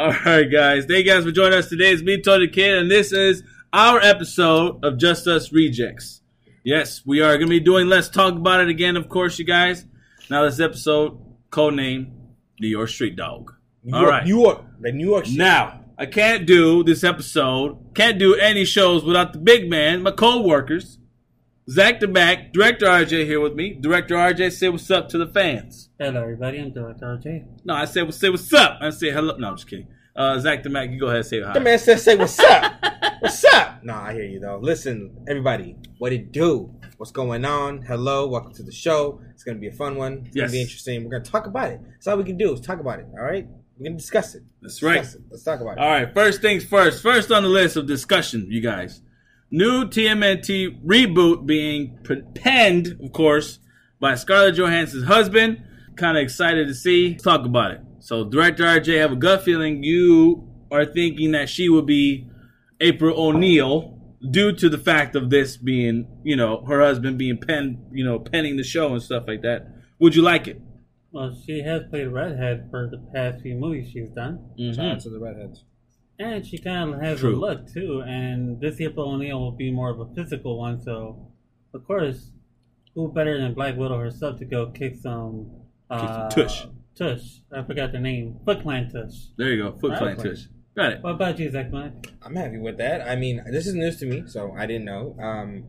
All right, guys. Thank you guys for joining us today. It's me, Tony Kid, and this is our episode of Just Us Rejects. Yes, we are going to be doing Let's Talk About It again, of course, you guys. Now, this episode, codename New York Street Dog. New All York, right. New York, the New York. shit. Now, I can't do this episode, can't do any shows without the big man, my co-workers. Zach the Mac, Director RJ here with me. Director RJ, say what's up to the fans. Hello, everybody. I'm Director RJ. No, I said, say what's up. I say hello. No, I'm just kidding. Uh, Zach the Mac, you go ahead and say hi. The man says, "Say what's up? what's up?" No, I hear you though. Listen, everybody, what it do? What's going on? Hello, welcome to the show. It's gonna be a fun one. It's Yes. gonna be interesting. We're gonna talk about it. That's all we can do is talk about it. All right, we're gonna discuss it. That's right. Discuss it. Let's talk about it. All right, first things first. First on the list of discussion, you guys. New TMNT reboot being penned, of course, by Scarlett Johansson's husband. Kind of excited to see. Let's talk about it. So, Director RJ, I have a gut feeling you are thinking that she will be April O'Neil due to the fact of this being, you know, her husband being pen, you know, penning the show and stuff like that. Would you like it? Well, she has played redhead for the past few movies she's done, mm-hmm. Shout out to the redheads. And she kind of has True. a look too. And this April O'Neil will be more of a physical one, so of course, who better than Black Widow herself to go kick some Kick some uh, tush. Tush. I forgot the name. Foot Clan Tush. There you go. Foot Clan Tush. Got it. What about you, Zach? Mike? I'm happy with that. I mean, this is news to me, so I didn't know. Um,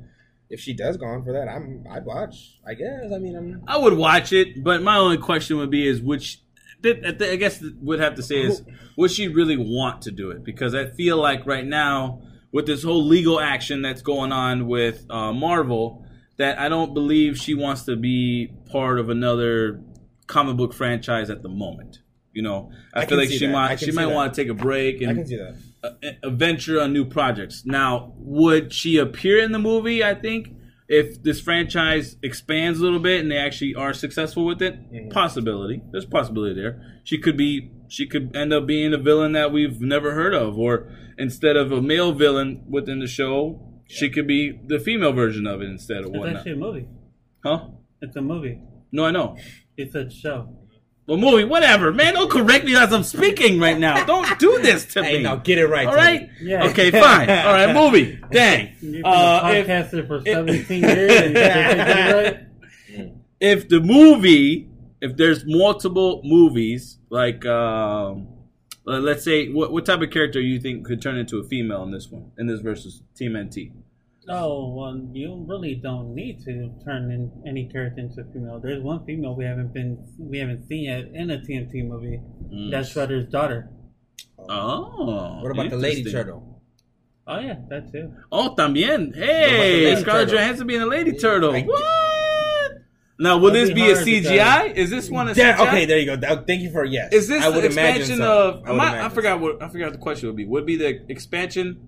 if she does go on for that, I'm I'd watch. I guess. I mean, I'm. I would watch it, but my only question would be is which I guess would have to say is would she really want to do it? Because I feel like right now with this whole legal action that's going on with uh, Marvel, that I don't believe she wants to be part of another comic book franchise at the moment. You know, I, I feel like she that. Might she might that. want to take a break and that. a, a venture on new projects. Now, would she appear in the movie? I think if this franchise expands a little bit and they actually are successful with it, Mhm. possibility. There's possibility there. She could be. She could end up being a villain that we've never heard of, or instead of a male villain within the show, she could be the female version of it instead of what. It's whatnot. actually a movie. Huh? It's a movie. No, I know. It's a show. Well, movie, whatever, man. Don't correct me as I'm speaking right now. Don't do this to Hey, me. now get it right. All right. Yeah. Okay, fine. All right, movie. Dang. You've been Uh, a if- for 17 years and you can't get it right? if the movie, if there's multiple movies, like um, uh, let's say, what what type of character you think could turn into a female in this one, in this versus Team NT? Oh, well, you really don't need to turn in any character into a female. There's one female we haven't been we haven't seen yet in a TMT movie. Mm. That's Shredder's daughter. Oh, What about the lady turtle? Oh yeah, that too. Oh, también. the Hey, lady Scarlett turtle? Johansson being a lady turtle. Like- what? Now, will That'd this be be a hard CGI? Is this one a Yeah, CGI? okay, there you go. Thank you for yes. Is this I would imagine expansion so. of? I I, I forgot what I forgot what the question would be. Would it be the expansion?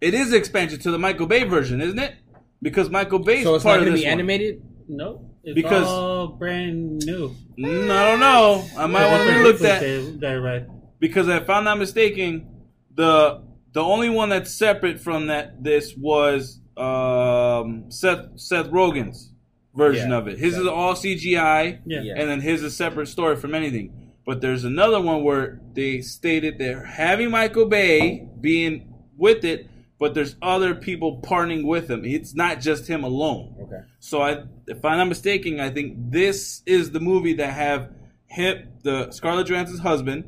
It is expansion to the Michael Bay version, isn't it? Because Michael Bay's So it's part not of going to be one. animated. Nope. It's Because- all brand new. Mm, I don't know. I might want to relook that That, that right. because if I'm not mistaken, the the only one that's separate from that this was um, Seth Seth Rogen's version Yeah, of it. His Seth. is all CGI. Yeah. Yeah. and then his is a separate story from anything. But there's another one where they stated they're having Michael Bay being with it, but there's other people partnering with him. It's not just him alone. Okay. So I, if I'm not mistaken, I think this is the movie that have him, the Scarlett Johansson's husband,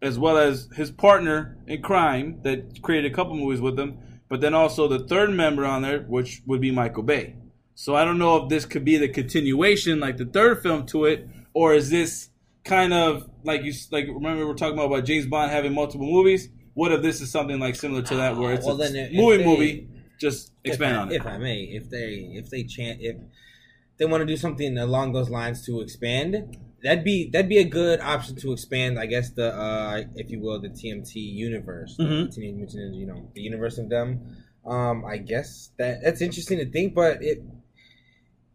as well as his partner in crime that created a couple movies with him, but then also the third member on there, which would be Michael Bay. So I don't know if this could be the continuation, like the third film to it, or is this kind of like you like remember we were talking about, about James Bond having multiple movies? What if this is something like similar to that, where it's Well, a if movie they- movie? Just expand I- on it. If I may, if they if they chant if they want to do something along those lines to expand, that'd be that'd be a good option to expand. I guess the uh if you will the TMT universe, Mhm. the Teenage Mutant Ninja, you know, the universe of them. Um, I guess that that's interesting to think, but it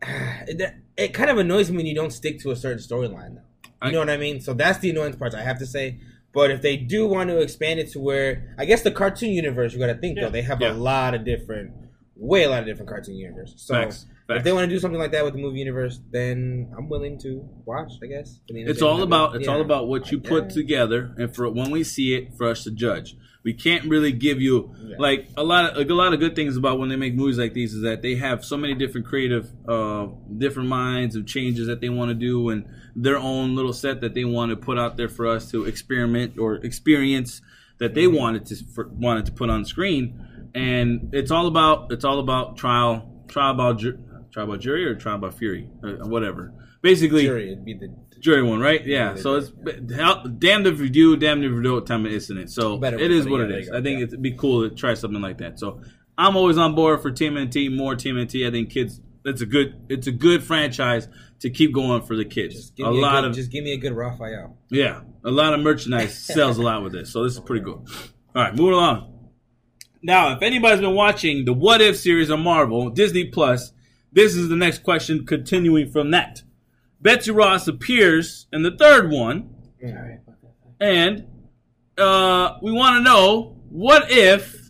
it, it kind of annoys me when you don't stick to a certain storyline, though. You I- know what I mean? So that's the annoying part. I have to say. But if they do want to expand it to where, I guess the cartoon universe, you got to think Yeah. though, they have Yeah. a lot of different, way a lot of different cartoon universes. So Facts. If they want to do something like that with the movie universe, then I'm willing to watch. I guess. For the It's all about it's all about what you put together, and for when we see it, for us to judge. We can't really give you Yeah. like a lot of a lot of good things about when they make movies like these is that they have so many different creative, uh, different minds of changes that they want to do, and their own little set that they want to put out there for us to experiment or experience that they wanted to for, wanted to put on screen. And it's all about it's all about trial trial by ju- trial by jury or trial by fury, uh, whatever. Basically, Jury, it'd be the jury one, right? Yeah. So it's how, damned if you do, damned if you don't. Time of incident. So it is what it is. I think it'd be cool to try something like that. So I'm always on board for Team TMNT. More Team TMNT. I think kids. It's a good. It's a good franchise to keep going for the kids. just give a me a, lot good, of just give me a good Raphael. yeah, a lot of merchandise sells a lot with this. So this is pretty good. All right, moving along. Now, if anybody's been watching the What If series on Marvel, Disney Plus, this is the next question continuing from that. Betsy Ross appears in the third one, and uh, we want to know what if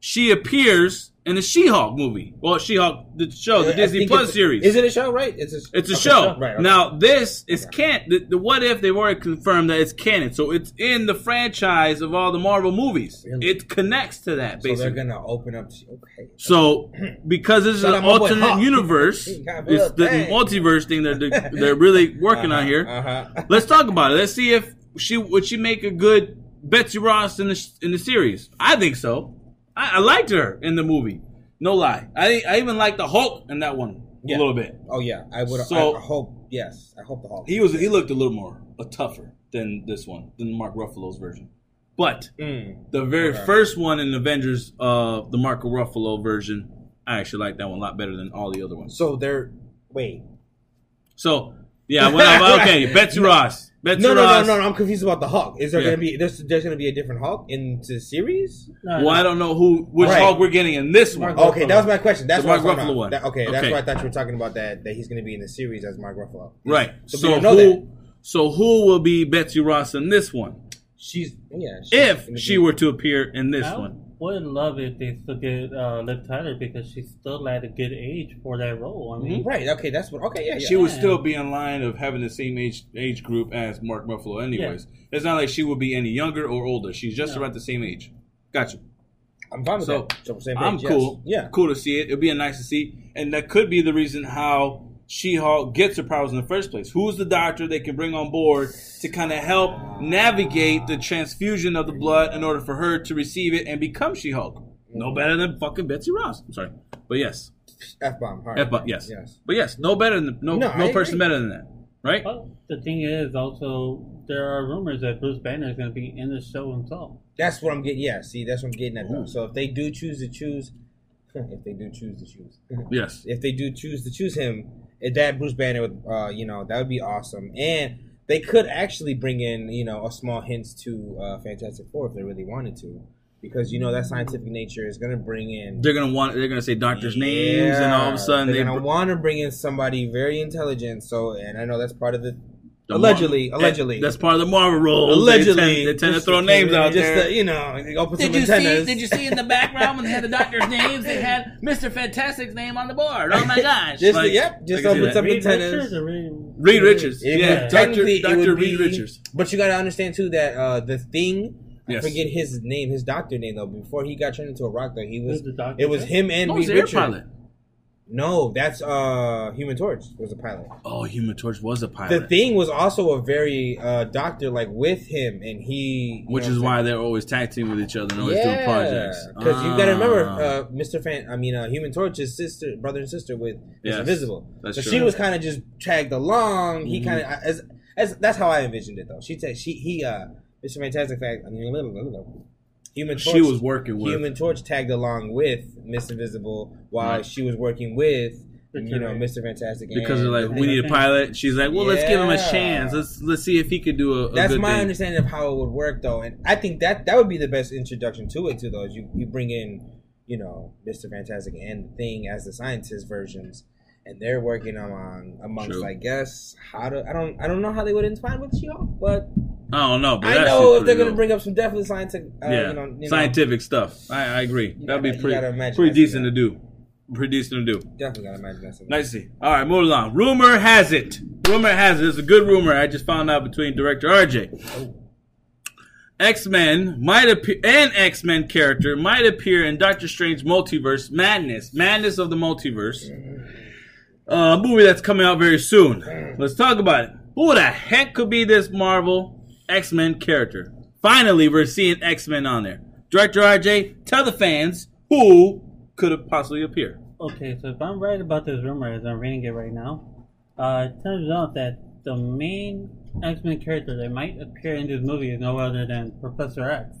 she appears in the She-Hulk movie? Well, She-Hulk, the show, the I Disney Plus series. Is it a show? Right? It's a. It's a okay, show. Right. okay. Now this is can the, the what if they've already confirmed that it's canon, so it's in the franchise of all the Marvel movies. Really? It connects to that so they're basically. gonna open up. Okay. So because this is an out my boy alternate universe, it's the multiverse thing that they're, they're really working on here. Uh-huh. Let's talk about it. Let's see if she would she make a good Betsy Ross in the in the series. I think so. I, I liked her in the movie. No lie. I I even liked the Hulk in that one Yeah. a little bit. Oh yeah, I would. So- I, hope. Yes, I hope the Hulk. He was he looked a little more uh, tougher than this one, than Mark Ruffalo's version. But Mm. the very Okay. first one in Avengers, uh, the Mark Ruffalo version, I actually like that one a lot better than all the other ones. So they're wait. So yeah, well, okay, Right. Betsy Ross, Betsy No, no, no, Ross. no, no. I'm confused about the Hulk. Is there Yeah. gonna be there's there's gonna be a different Hulk in the series? No, Well, I don't know who which Right. Hulk we're getting in this one. Okay, that was my question. That's The what I was Mark Ruffalo one. That- okay, that's why I thought you were talking about that. That he's gonna be in the series as Mark Ruffalo. Right. So, So, we don't know who? that. So who will be Betsy Ross in this one? She's yeah. She's If she be- were to appear in this I one. Would love if they still get uh, Liv Tyler because she's still at a good age for that role. I mean, right. Okay, that's what. Okay, yeah, yeah. She would still be in line of having the same age age group as Mark Ruffalo, anyways. It's not like she would be any younger or older. She's just No. about the same age. Gotcha. I'm fine with So, that. So same I'm page, yes. cool. Yeah. cool to see it. It'd be a nice to see, and that could be the reason how She-Hulk gets her powers in the first place. Who's the doctor they can bring on board to kind of help navigate the transfusion of the blood in order for her to receive it and become She-Hulk? No better than fucking Betsy Ross. I'm sorry, but yes, F bomb. F bomb. yes, Yes. but yes, no better than no No, no, person better than that, right? But the thing is, also there are rumors that Bruce Banner is going to be in the show himself. That's what I'm getting. Yeah. See, that's what I'm getting at. Though. So if they do choose to choose, if they do choose to choose, Yes, if they do choose to choose him, if that Bruce Banner would, uh, you know, that would be awesome. And they could actually bring in, you know, a small hints to uh, Fantastic Four if they really wanted to, because you know that scientific nature is gonna bring in. they're gonna want they're gonna say doctors' names, and all of a sudden they're they gonna br- want to bring in somebody very intelligent. So, and I know that's part of the. The allegedly, Mar- allegedly, that's part of the Marvel role. allegedly, they tend, they tend to throw names out just there. To, you know, open Did some you antennas. see? Did you see in the background when they had the doctors' names? They had Mister Fantastic's name on the board. Oh my gosh! Just Like, yep, just I can see open that. some Reed antennas. Richards or Reed, Reed Richards. It Yeah, Doctor technically, Doctor Reed Richards. But you got to understand too that uh, the thing. Yes. I forget his name, his doctor name though. Before he got turned into a rock, though, he was. Who's the doctor? It was him and Oh, Reed he's Richards. pilot. No, that's uh Human Torch was a pilot. Oh, Human Torch was a pilot. The thing was also a very uh doctor like with him, and he. which is why they're always tag team with each other and always doing projects. Because you got to remember, Ah. uh, Mr. Fan. I mean, uh, Human Torch's sister, brother and sister with Mr. Yes, Invisible. that's so true. she was kind of just tagged along. He Mhm. kind of as as that's how I envisioned it though. She said she he uh Mr. Fantastic fact. I mean, Human Torch. she was working with. Human Torch tagged along with Miss Invisible while Right. she was working with you know Mr. Fantastic. because and they're like, we need a pilot. She's like, well, let's give him a chance. Let's let's see if he could do a, a That's good my thing. understanding of how it would work, though, and I think that that would be the best introduction to it, too. Though, is you you bring in, you know, Mister Fantastic and the Thing as the scientist versions, and they're working on amongst, True. I guess, how to. I don't I don't know how they would entwine with She-Hulk, but I don't know, but I know if they're pretty gonna bring up some definitely scientific, uh, yeah, you know, you know, scientific stuff. I, I agree. You That'd be gotta- you pretty pretty decent to do. producing to do. Definitely gotta imagine that's Nice to see. All right, moving along. Rumor has it. Rumor has it. It's a good rumor. I just found out between director RJ. X Men might appear, an X Men character might appear in Doctor Strange Multiverse Madness, Madness of the Multiverse, uh, movie that's coming out very soon. Let's talk about it. Who the heck could be this Marvel X Men character? Finally, we're seeing X Men on there. Director RJ, tell the fans who could have possibly appear. Okay, so if I'm right about this rumor as I'm reading it right now, uh, it turns out that the main X-Men character that might appear in this movie is no other than Professor X.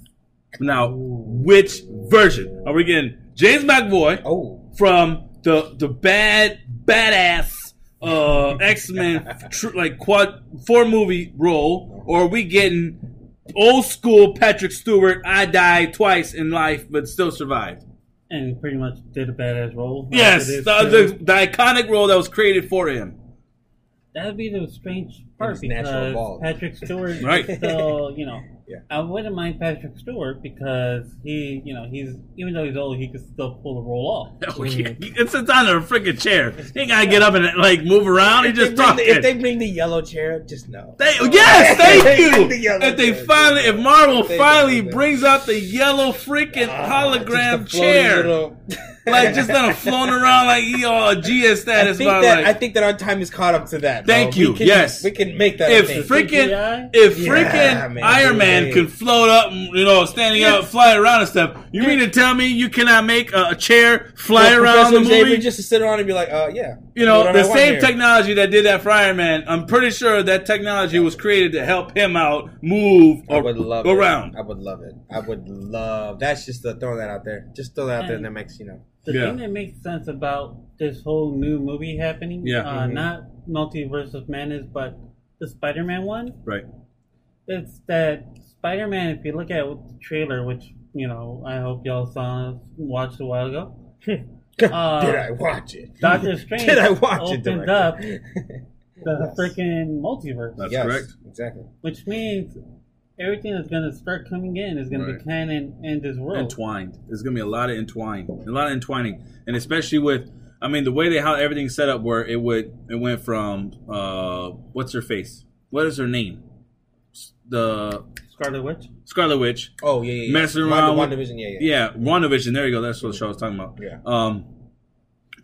Now, which version are we getting? James McAvoy Oh, from the the bad badass uh, X Men tr- like quad four movie role, or are we getting old school Patrick Stewart? I died twice in life, but still survived. And pretty much did a badass role. Yes, the, the, the iconic role that was created for him. That would be the strange part His natural because. Patrick Stewart Right. is still, you know, Yeah. I wouldn't mind Patrick Stewart because he, you know, he's even though he's old, he can still pull the role off. Oh, yeah. He sits on a freaking chair. He ain't gotta get up and like move around. He if, just they bring the, if they bring the yellow chair, just know. They, yes, thank They you. the If they chair. finally, if Marvel They finally brings out the yellow freaking Ah, hologram just a floating chair, little- like just let him floating around like he all a GS I status think about that I think that our time is caught up to that. bro. Thank We you, can- yes. we can make that. If thing. freaking CGI? if Yeah, freaking man, Iron Man it. can float up, you know, standing up, fly around and stuff, you mean to tell me you cannot make a, a chair fly For around the Professor Xavier movie? just to sit around and be like, uh, yeah. You know, the same here. technology that did that for Iron Man, I'm pretty sure that technology was created to help him out move I or, would love around. It. I would love it. I would love. That's just the throwing that out there. Just throw that out there, and that makes you know. The Yeah. thing that makes sense about this whole new movie happening, Yeah. uh, Mhm. not Multiverse of Madness, but the Spider-Man one, Right. it's that Spider-Man. If you look at the trailer, which you know, I hope y'all saw watched a while ago. Uh, Did I watch it? Doctor Strange Did I watch opens it? up the Yes. freaking multiverse, That's Yes, correct. Exactly. which means everything that's going to start coming in is going Right. to be canon in this world. Entwined. There's gonna be a lot of entwine, a lot of entwining, and especially with, I mean, the way they how everything's set up, where it would it went from uh, what's her face? What is her name? The Scarlet Witch. Scarlet Witch. Oh yeah, yeah. yeah. Messing Wanda- around with- WandaVision, yeah, yeah. Yeah, WandaVision. There you go. That's what the show I was talking about. Yeah. Um,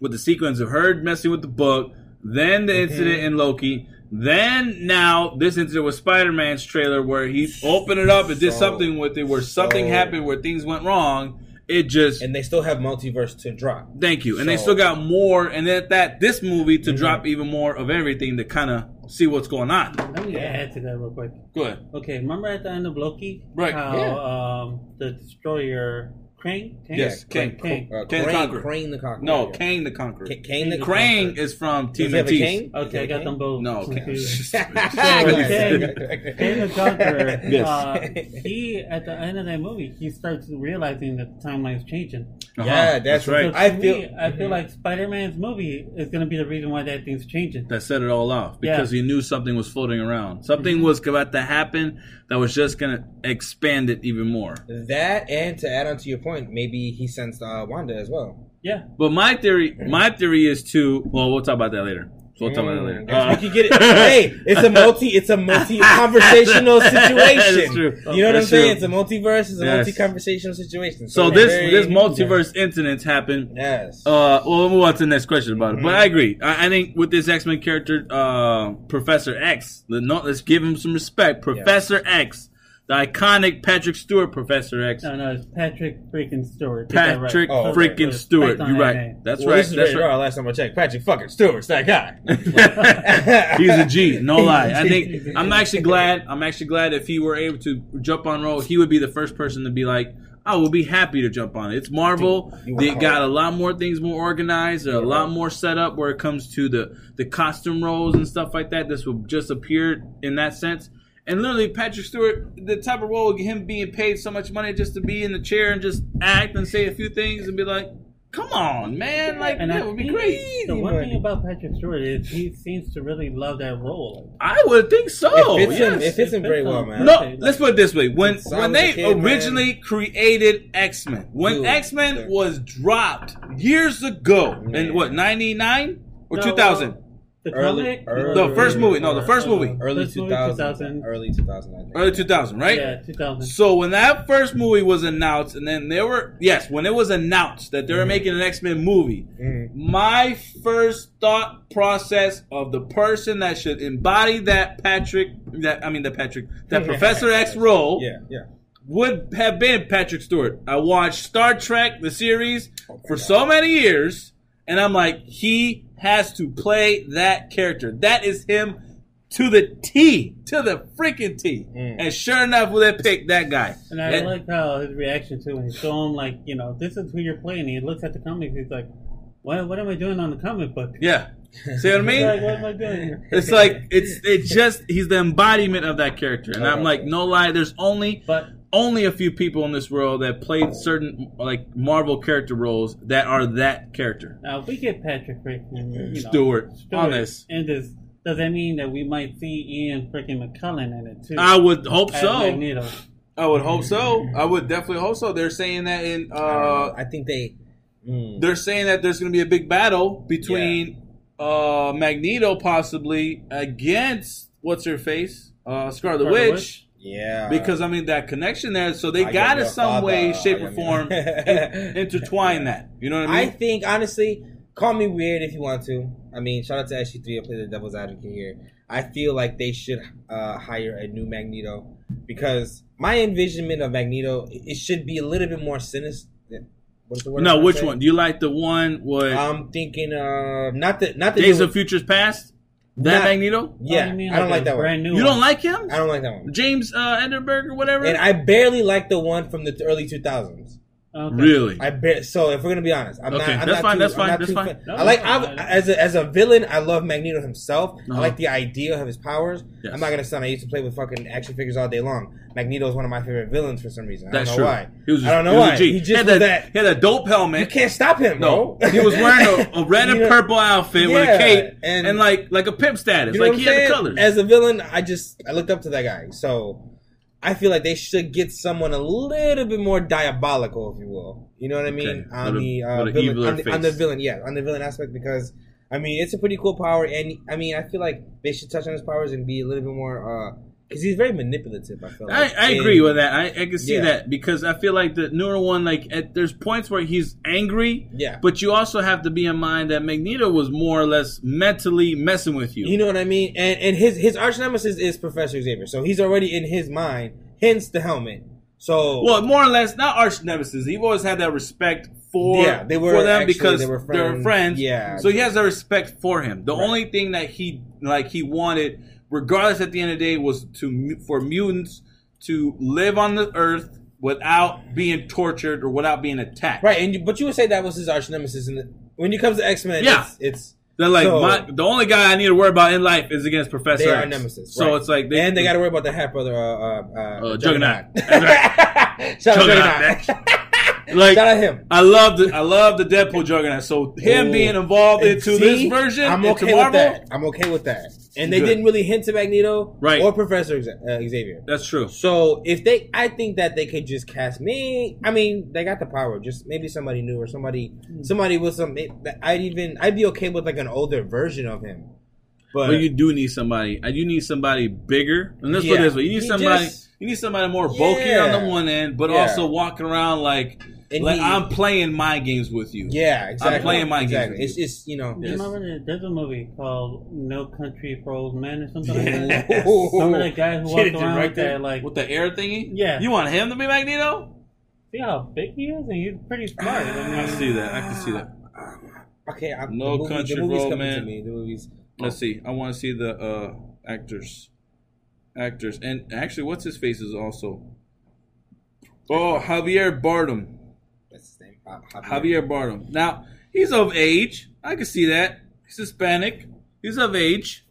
with the sequence of her messing with the book, then the incident in Loki, then now this incident with Spider Man's trailer where he opened it up and did So- something with it where something so- happened where things went wrong. It just And they still have multiverse to drop. thank you, and they So- still got more, and that that this movie to Mhm. drop even more of everything to kind of see what's going on. Let me add to that real quick. Go ahead. Okay, remember at the end of Loki, Right, How yeah. um, the destroyer Crane? Crane? Yes, Crane. Kang. Crane. Uh, Kang the Crane, Conqueror. Crane the Conqueror. No, yeah. Kang the Conqueror. K- Kane the Crane Conqueror. is from Does Team he Matisse. cane? Okay, I got them both. No, Kang. confused. Go So, ahead. Kang, Kang the Conqueror, Yes. uh, he, at the end of that movie, he starts realizing that the timeline's changing. Uh-huh. Yeah, that's So right. to I me, feel- I feel like Spider-Man's movie is going to be the reason why that thing's changing. that set it all off because Yeah. he knew something was floating around. Something Mm-hmm. was about to happen that was just going to expand it even more. That and to add on to your point, maybe he sensed uh, Wanda as well. Yeah. But my theory, my theory is to. Well, we'll talk about that later. We'll talk about that later. Mm, Uh, we could get it. hey, it's a multi, it's a multi conversational situation. True. You know what I'm That's saying? It's a multiverse. It's a Yes. multi conversational situation. so it's this this multiverse incidents happen. Yes. Uh, well, we'll move on to the next question about it. But Mhm. I agree. I, I think with this X Men character, uh, Professor X, let- no, let's give him some respect. Professor X, the iconic Patrick Stewart Professor X. No, no, it's Patrick freaking Stewart. Get that right. Patrick Oh, okay. freaking It's Stewart. You're right. name. That's well, right. This is That's rated right. R. Last time I checked, Patrick fucking Stewart's that guy. He's a G, no lie. I think I'm actually glad. I'm actually glad if he were able to jump on roll, he would be the first person to be like, "I will be happy to jump on it." It's Marvel. Dude, you they are. got a lot more things more organized. They're a lot more set up where it comes to the the costume roles and stuff like that. This will just appear in that sense. And literally, Patrick Stewart, the type of role, him being paid so much money just to be in the chair and just act and say a few things and be like, "Come on, man!" Like And that I would be think great. The one money. thing about Patrick Stewart is he seems to really love that role. I would think so. it fits him. yes. It fits him It very well, man. No, Okay, let's put it this way: when when they kid, man. originally created X Men, when X Men was dropped, years ago. Man. In what, 99 or No, 2000? The Early- comic? early- The first movie, no, the first Uh, movie. Early First movie, 2000, 2000. Early 2000, I think. Early 2000, right? Yeah, 2000. So when that first movie was announced, and then there were yes, when it was announced that they were Mhm. making an X Men movie, Mhm. my first thought process of the person that should embody that Patrick, that I mean the Patrick, that Professor X role Yeah, yeah. would have been Patrick Stewart. I watched Star Trek the series Oh for God. so many years, and I'm like, he has to play that character. That is him to the T, to the freaking T. Mm. And sure enough, well, they picked that guy. And I And- like how his reaction to when he show him like, you know, this is who you're playing. He looks at the comics. He's like, "What? What am I doing on the comic book? yeah, see what I He's like, mean? what am I doing here?" It's like it's it just he's the embodiment of that character, and I'm like, no lie, there's only But only a few people in this world that played certain like Marvel character roles that are that character. now if we get Patrick freaking you know, Stewart, on this. in this, does that mean that we might see Ian freaking McKellen in it too? I would hope as so. Magneto. I would hope so. I would definitely hope so. They're saying that in I, uh I think they. Mm. they're saying that there's going to be a big battle between uh Magneto possibly against what's her face? Uh Scarlet Scarlet Witch. Witch? Yeah. Because I mean that connection there, so they got to some way, shape, or form in- intertwine that. You know what I mean? I think honestly, call me weird if you want to. I mean, shout out to SG3. I play the devil's advocate here. I feel like they should uh, hire a new Magneto because my envisionment of Magneto it should be a little bit more sinister. What's the word? no, which saying? one? Do you like the one with I'm thinking uh not the not the Days of Futures Past? That Not- Magneto? Yeah, Oh, you mean I don't like a that one. brand new You don't one? like him? I don't like that one. James uh, Enderberg or whatever? And I barely like the one from the early 2000s. Okay. really? I bet. So if we're gonna be honest, I'm Okay, not. I'm that's not fine, Too, that's I'm fine, that's fine. fan- No, I like I, fine. as a as a villain. I love Magneto himself. Uh-huh. I like the idea of his powers. Yes. I'm not gonna stun. I used to play with fucking action figures all day long. Magneto is one of my favorite villains for some reason. I don't true. know why. He was, I don't know he was why. G. He just had was that, that. He had a dope helmet. You can't stop him, No, bro. he was wearing a, a red and You know- purple outfit with a cape and- and, like like a pimp status. You know like what he I'm had the colors. As a villain, I just I looked up to that guy. So I feel like they should get someone a little bit more diabolical, if you will. You know what I mean? Okay. On the uh, villain, on the, on the villain, yeah, on the villain aspect because I mean it's a pretty cool power, and I mean I feel like they should touch on his powers and be a little bit more because he's very manipulative. I feel I, like I And- agree with that. I, I can see Yeah. that because I feel like the newer one, like at, there's points where he's angry, Yeah, but you also have to be in mind that Magneto was more or less mentally messing with you. you know what I mean. And and his his arch nemesis is Professor Xavier, so he's already in his mind. Hence the helmet. So well, more or less, not arch nemesis. He always had that respect for Yeah, they were for them actually- because they were they're friends. friends. Yeah. so he has a respect for him. The Right. only thing that he like he wanted, regardless at the end of the day, was to for mutants to live on the Earth without being tortured or without being attacked. Right, and you, but you would say that was his arch nemesis. The, when it comes to X Men, Yeah. it's, it's They're like So- my, the only guy I need to worry about in life is against Professor they X. are nemesis. So right. it's like they, and they got to worry about the half brother, uh, uh, uh, Uh, Juggernaut. Juggernaut. Juggernaut. Like Shout out him. I love the I love the Deadpool Juggernaut. So him Ooh. being involved into See? this version, I'm okay with that. I'm okay with that. And they Good. didn't really hint to Magneto Right. or Professor uh, Xavier. that's true. So if they, I think that they could just cast me. I mean, they got the power. Just maybe somebody new or somebody, Hmm. somebody with some. I'd even, I'd be okay with like an older version of him. But But you do need somebody. uh, You need somebody bigger. And let's put it this way: you need He somebody. just- you need somebody more bulky on the one end, but Yeah. also walking around like And like he- I'm playing my games with you. yeah, exactly. I'm playing my games exactly. with It's you. just you know. You Yes. remember there's a movie called No Country for Old Men or something Yes. like that? Remember that guy who Get walked it around with that like With the air thingy. Yeah. You want him to be Magneto? see how big he is and he's pretty smart. I mean, I see that. I can see that. Okay, I'm, No the movie, Country the movie's Road, coming man. The movies. Let's see. I want to see the uh, actors, actors, and actually, what's his face is also. Oh, Javier Bardem. That's his name. Uh, Javier Bardem. Now he's of age. I can see that. He's Hispanic. He's of age.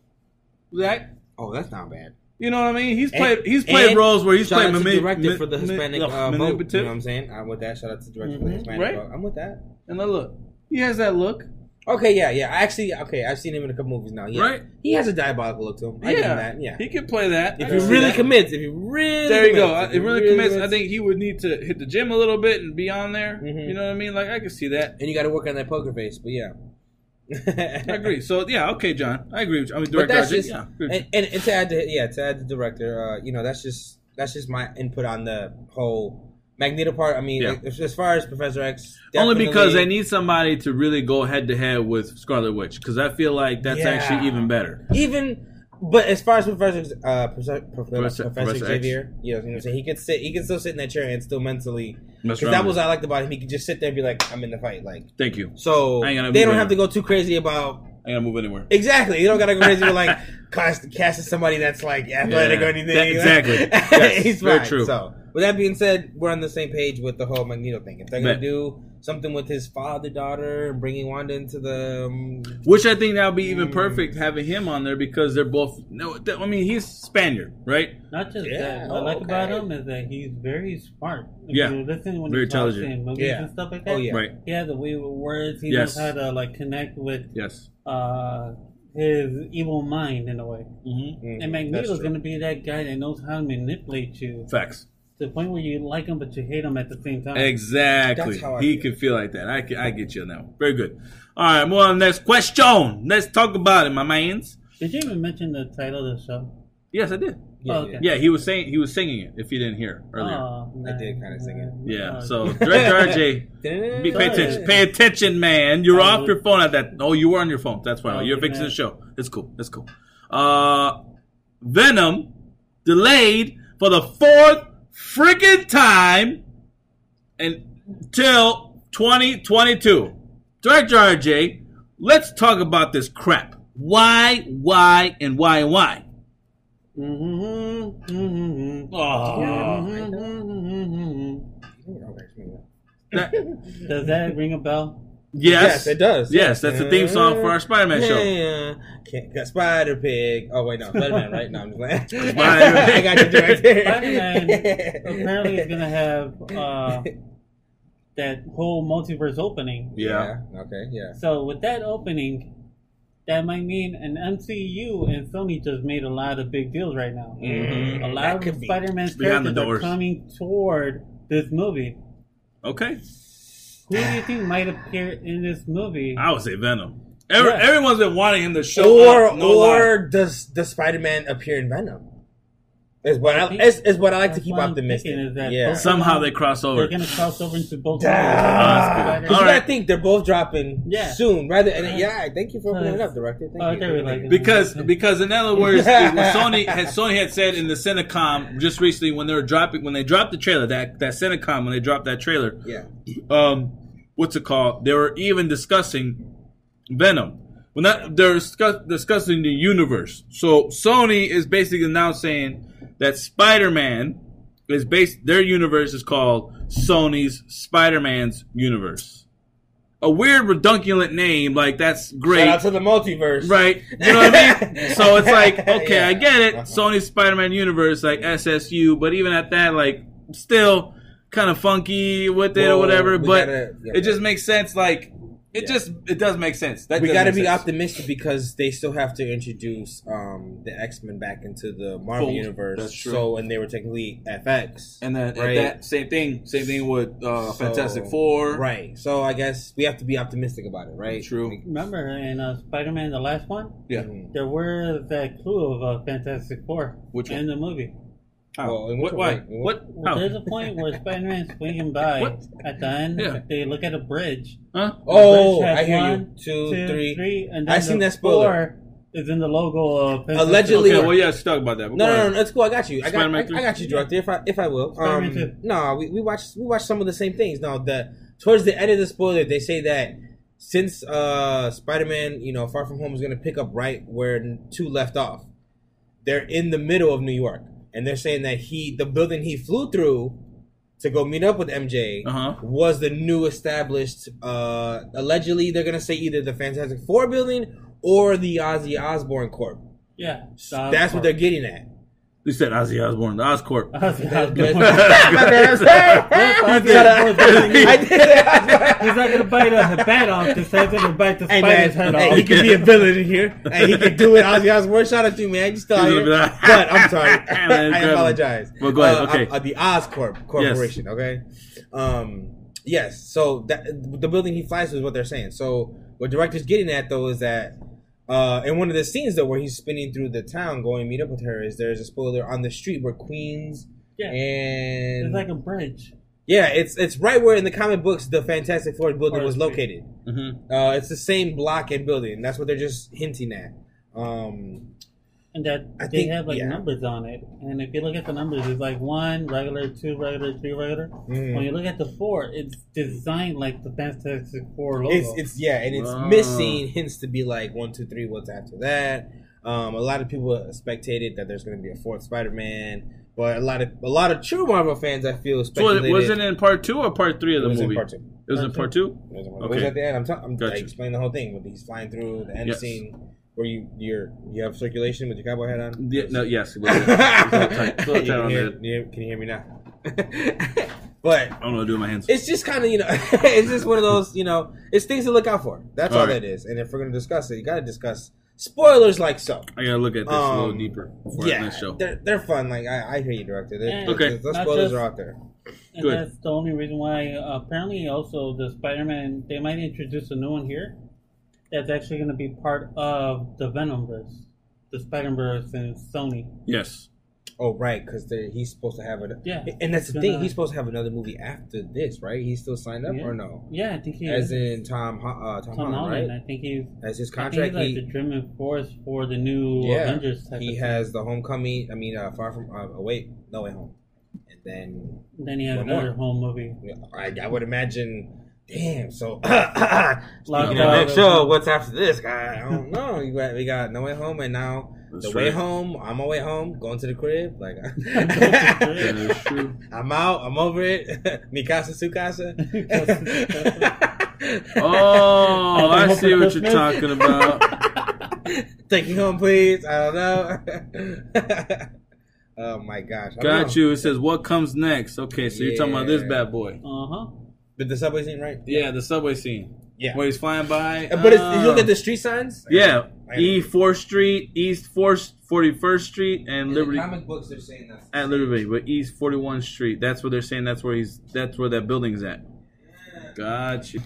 That Oh, that's not bad. you know what I mean? He's And- played. He's played roles where he's shout played out to mani- director ma- for the Hispanic uh, uh, vote. You know what I'm saying? I'm with that. Shout out to the director for the Mhm. Hispanic Right. vote. I'm with that. And then look, he has that look. Okay, yeah, yeah. I Actually, okay, I've seen him in a couple movies now. Yeah. Right? He has a diabolical look to him. I him that. Yeah. he can play that. If he really that. commits, if he really There you go. commits, I- if he really commits. I think he would need to hit the gym a little bit and be on there. Mhm. You know what I mean? Like I can see that. and you got to work on that poker face. But yeah, I agree. So yeah, okay, John. I agree with you. I mean, But director. that's just yeah. and, and, and to add to yeah to add the director, uh, you know, that's just that's just my input on the whole Magneto part. I mean, Yeah. like, as, as far as Professor X. Only because they definitely- need somebody to really go head to head with Scarlet Witch because I feel like that's Yeah. actually even better. even. But as far as Professor uh, Professor, Professor, Professor- X. Xavier, you know, you know what I'm saying he could sit, he can still sit in that chair and still mentally. Because that was what I liked about him. He could just sit there and be like, "I'm in the fight." Like, Thank you. so I ain't gonna they don't have to go too crazy about I gotta move anywhere. Exactly. You don't gotta go crazy with like cast, casting somebody that's like athletic Yeah. or anything. That- exactly. Yes, He's very fine. true. So, with that being said, we're on the same page with the whole Magneto thing. If they're gonna Bet. do something with his father, daughter, and bringing Wanda into the, um, Which I think that would be even Mm. perfect having him on there because they're both. No, th- I mean he's Spaniard, right? Not just Yeah, that. What I like okay. about him is that he's very smart. If Yeah. you listen when Very he talks intelligent. in movies Yeah. and stuff like that. Oh, yeah. Right. He has a way with words. He Yes. knows how to like connect with Yes. uh, his evil mind in a way. Mm-hmm. mm, And that's Magneto's going to be that guy that knows how to manipulate you Facts. To the point where you like him but you hate him at the same time. Exactly. That's how I He feel. can feel like that. I, can, I get you on that one. Very good. All right, move on. Next question. Let's talk about it, my mans. Did you even mention the title of the show? Yes, I did. Yeah, Oh, okay. Yeah, he was saying he was singing it. If you didn't hear earlier. Oh, I did kinda sing it. yeah. Oh, So okay. director RJ, be, pay attention. Pay attention, man. You're off we- your phone at that. Oh, you were on your phone. That's fine. You're okay, fixing the show. It's cool. It's cool. Uh, Venom delayed for the fourth freaking time until 2022. Director RJ, let's talk about this crap. Why, why, and why, and why? Mm-hmm, mm-hmm, Oh, that, Does that ring a bell? Yes, Yes, it does. Yes, that's the theme song for our Spider-Man show. Yeah, Can't, got Spider Pig. Oh wait, no, Spider Man, right? No, I'm just playing. Spider- I got you director. Spider-Man Apparently, it's gonna have uh, that whole multiverse opening. Yeah. Okay. Yeah. So with that opening, that might mean an MCU and Sony just made a lot of big deals right now. Mhm. A lot That of. Spider-Man's characters are coming toward this movie. Okay. Who do you think might appear in this movie? I would say Venom. Every, Yeah. Everyone's been wanting him to show Or up. No lie. or does does Spider Man appear in Venom? Is what I think- is, is what I like to keep optimistic. thinking is that yeah. Somehow they cross over. They're gonna cross over into both Damn. movies. Ah, Because All you gotta think they're both dropping Yeah. soon, rather. And yeah, thank you for opening it up, director. Thank Oh, you. they were like- Because because in other words, Sony had Sony had said in the Cinecom just recently when they were dropping when they dropped the trailer that that Cinecom when they dropped that trailer, yeah, um, what's it called? They were even discussing Venom. When that they're discuss, discussing the universe. So Sony is basically now saying that Spider-Man is based. Their universe is called Sony's Spider-Man's universe. A weird redundant name, like that's great. shout out to the multiverse, Right. You know what I mean? So it's like, okay, Yeah. I get it. Uh-huh. Sony's Spider Man universe, like SSU, but even at that, like, still kind of funky with it or whatever. But gotta- yeah. it just makes sense. Like, it Yeah. just, it does make sense. That we got to be sense. optimistic because they still have to introduce um, the X Men back into the Marvel Fold. universe. That's true. So, and they were technically FX, And then Right. that same thing, same thing with uh, So, Fantastic Four. right? So, I guess we have to be optimistic about it, right? True. Like, Remember in uh, Spider-Man, the last one, Yeah. mhm. there were that clue of uh, Fantastic Four Which in the movie. How? Well, in what? Why? way? In What? Well, How? there's a point where Spider-Man's swinging by What? at the end. Yeah. They look at a bridge. Huh? Oh, bridge I hear one, you. Two, two, three. three, and then I seen the that spoiler. four is in the logo of Fantastic Allegedly- Okay, Four. well, yeah, let's talk about that. but No, go no, ahead. no, no, it's cool. I got you. I got, I, Spider-Man I got you, director. If I, if I will. Spider-Man Um, two. no, we, we watched we watched some of the same things. Now, the towards the end of the spoiler, they say that since uh Spider-Man, you know, Far From Home is going to pick up right where two left off, they're in the middle of New York, and they're saying that he, the building he flew through to go meet up with MJ, Uh-huh. was the new established. uh Allegedly, they're going to say either the Fantastic Four building or the Ozzy Osbourne Corp. Yeah, That's what they're getting at. You said Ozzy Osbourne, the Oscorp. I did He's not gonna bite a bat off this head, he's gonna bite the Hey spider's man, head hey, off. he could be a villain in here. Hey, he could do it. Ozzy Osbourne, shout out to you, man. You still out here. like- But I'm sorry. Man, I apologize. Well, go ahead, Uh, okay. uh, uh, the Oscorp Corporation. Okay. Um. Yes. So that the building he flies to is what they're saying. So what director's getting at though is that. Uh, in one of the scenes though, where he's spinning through the town, going to meet up with her, is there's a spoiler on the street where Queens Yeah. and It's like a bridge. yeah, it's it's right where in the comic books the Fantastic Four building was Forest Street. located. hmm Uh, it's the same block and building. That's what they're just hinting at. Um, And that I they think- have like yeah. numbers on it. And if you look at the numbers, it's like one, regular, two, regular, three, regular. Mm. When you look at the four, it's designed like the Fantastic Four logo. it's it's yeah, and it's Wow. missing hints to be like one, two, three. What's after that? Um, a lot of people spectated that there's going to be a fourth Spider-Man, but a lot of a lot of true Marvel fans, I feel, So speculated. was it in part two or part three of It the was movie? in part two. It was in part two. It was, in part- Okay. it was at the end. I'm, t- I'm Gotcha. I explained the whole thing. When he's flying through the end Yes. scene where you you're you have circulation with your cowboy hat on. Yeah, no, yes. a little bit. It's a little tight- it's a little You can, hear, you- can you hear me now? but I don't know what to do with my hands. it's just kind of you know, it's just one of those you know, it's things to look out for. That's all, All right. that is. And if we're gonna discuss it, you got to discuss spoilers like so. I gotta look at this a little Um, deeper before yeah, the next show. they're they're fun. Like I, I hear you, director. They're, And Okay. those not spoilers just- are out there. And Good. that's the only reason why. Uh, apparently, also the Spider-Man they might introduce a new one here. That's actually going to be part of the Venomverse, the Spider-Verse and Sony. Yes. Oh right, because he's supposed to have it. Yeah. and that's the Gonna- thing. He's supposed to have another movie after this, right? He's still signed up Yeah. or no? Yeah, I think he As is. in Tom, uh, Tom, Tom Holland, Holland. right? I think he's. As his I think contract, he's like he, the German force for the new yeah, Avengers. Type he of has the Homecoming. I mean, uh, Far from uh, Away, No Way Home, and then thing. Then he has another more. home movie. I, I would imagine. Damn. So speaking of next show, what's after this, guy? I don't know. We got, we got No Way Home, and now That's the way home. I'm on way home, going to the crib. Like That is true. I'm out. I'm over it. Mikasa Sukasa. Oh, I see what you're talking about. Take me home, please. I don't know. oh my gosh. I Got know. you. It says what comes next. Okay, so you're talking about this bad boy. Uh huh. Did the subway scene right? Yeah, the subway scene Yeah. where he's flying by. Uh, But it's, you look Uh, at the street signs. yeah, E Fourth Street, East Fourth, Forty First Street, and In Liberty. the comic books, they're saying that's At Liberty, but East Forty One Street. That's where they're saying. That's where he's. That's where that building's at. Got you.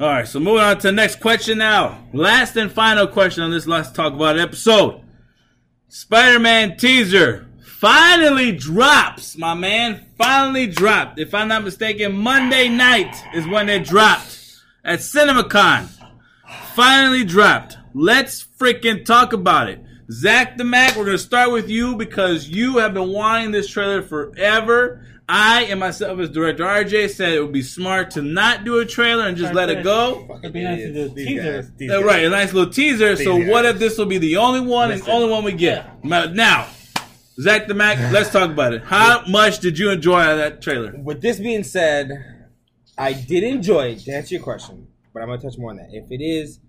All right, so moving on to the next question now. Last and final question on this Let's Talk About It episode. Spider-Man teaser finally drops, my man. Finally dropped. If I'm not mistaken, Monday night is when it dropped at CinemaCon. Finally dropped. Let's freaking talk about it. Zach the Mac, we're gonna start with you because you have been wanting this trailer forever. I and myself as director RJ said it would be smart to not do a trailer and just let it go. It'd be nice to do a teaser. guys, Uh, right, a nice little teaser. So These what if this will be the only one and only one we get? Ma- Now, Zach the Mac, let's talk about it. How much did you enjoy that trailer? With this being said, I did enjoy it, to answer your question, but I'm gonna touch more on that. If it is,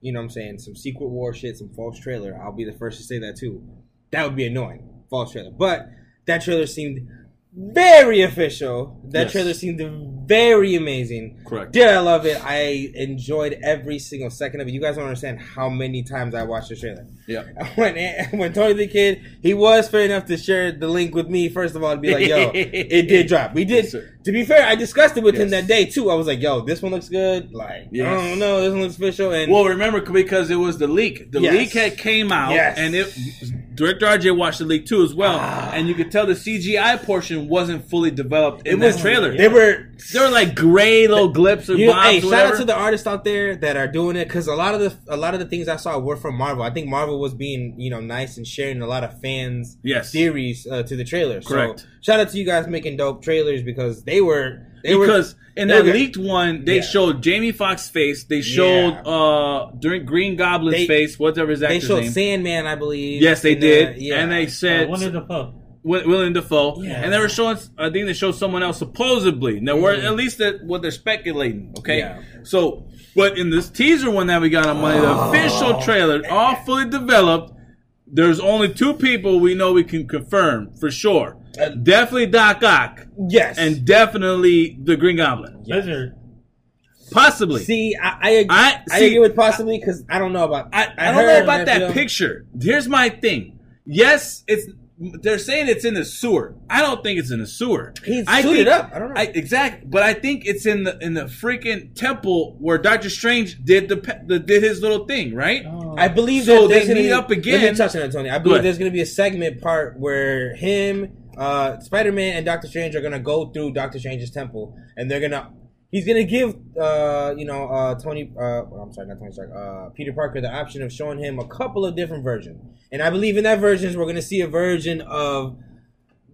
you know what I'm saying, some secret war shit, some false trailer, I'll be the first to say that too. That would be annoying. False trailer. But that trailer seemed very official. That Yes. trailer seemed very amazing. Correct. Did I love it? I enjoyed every single second of it. You guys don't understand how many times I watched the trailer. Yeah. When when Tony the Kid, he was fair enough to share the link with me. First of all, to be like, "Yo, it did drop." We did. Yes, to be fair, I discussed it with him that day too. I was like, "Yo, this one looks good." Like, Yes. I don't know, this one looks official. And Well, remember because it was the leak. The Yes. leak had came out, Yes. and it director RJ watched the leak too as well, Ah. and you could tell the CGI portion wasn't fully developed in was that trailer. They were. There were like gray little blips or You know, hey, or shout out to the artists out there that are doing it because a lot of the a lot of the things I saw were from Marvel. I think Marvel was being you know nice and sharing a lot of fans Yes. theories uh, to the trailer. Correct. So shout out to you guys making dope trailers because they were they because were, in they that were- leaked one, they Yeah. showed Jamie Foxx's face. They showed Yeah. uh during Green Goblin's They- face, whatever his they showed name. Sandman, I believe. yes, they in the- did, yeah. and they Uh, said Winnie the Pooh. Wi- William Dafoe, Yeah. and they were showing. I think they showed someone else supposedly. Now, we're at least that what they're speculating. Okay, Mm-hmm. Yeah. so but in this teaser one that we got on Monday, the Oh. official trailer, all fully developed. there's only two people we know we can confirm for sure. Definitely Doc Ock Yes. and definitely the Green Goblin. Lizard. Possibly. see, I I, agree, I- I see- agree with possibly because I don't know about. I, I, don't know about that picture. Here's my thing. Yes, it's they're saying it's in the sewer. I don't think it's in the sewer. He's I suited think- up. I don't know. I, exactly, but I think it's in the in the freaking temple where Doctor Strange did the, the did his little thing, right? Oh. I believe So they meet be- up again. Let me touch on it, Tony. I believe ahead. there's going to be a segment part where him, uh, Spider Man, and Doctor Strange are to go through Doctor Strange's temple, and they're to. He's gonna give, uh, you know, uh, Tony. Uh, well, I'm sorry, not Tony Stark. Uh, Peter Parker the option of showing him a couple of different versions, and I believe in that versions we're gonna see a version of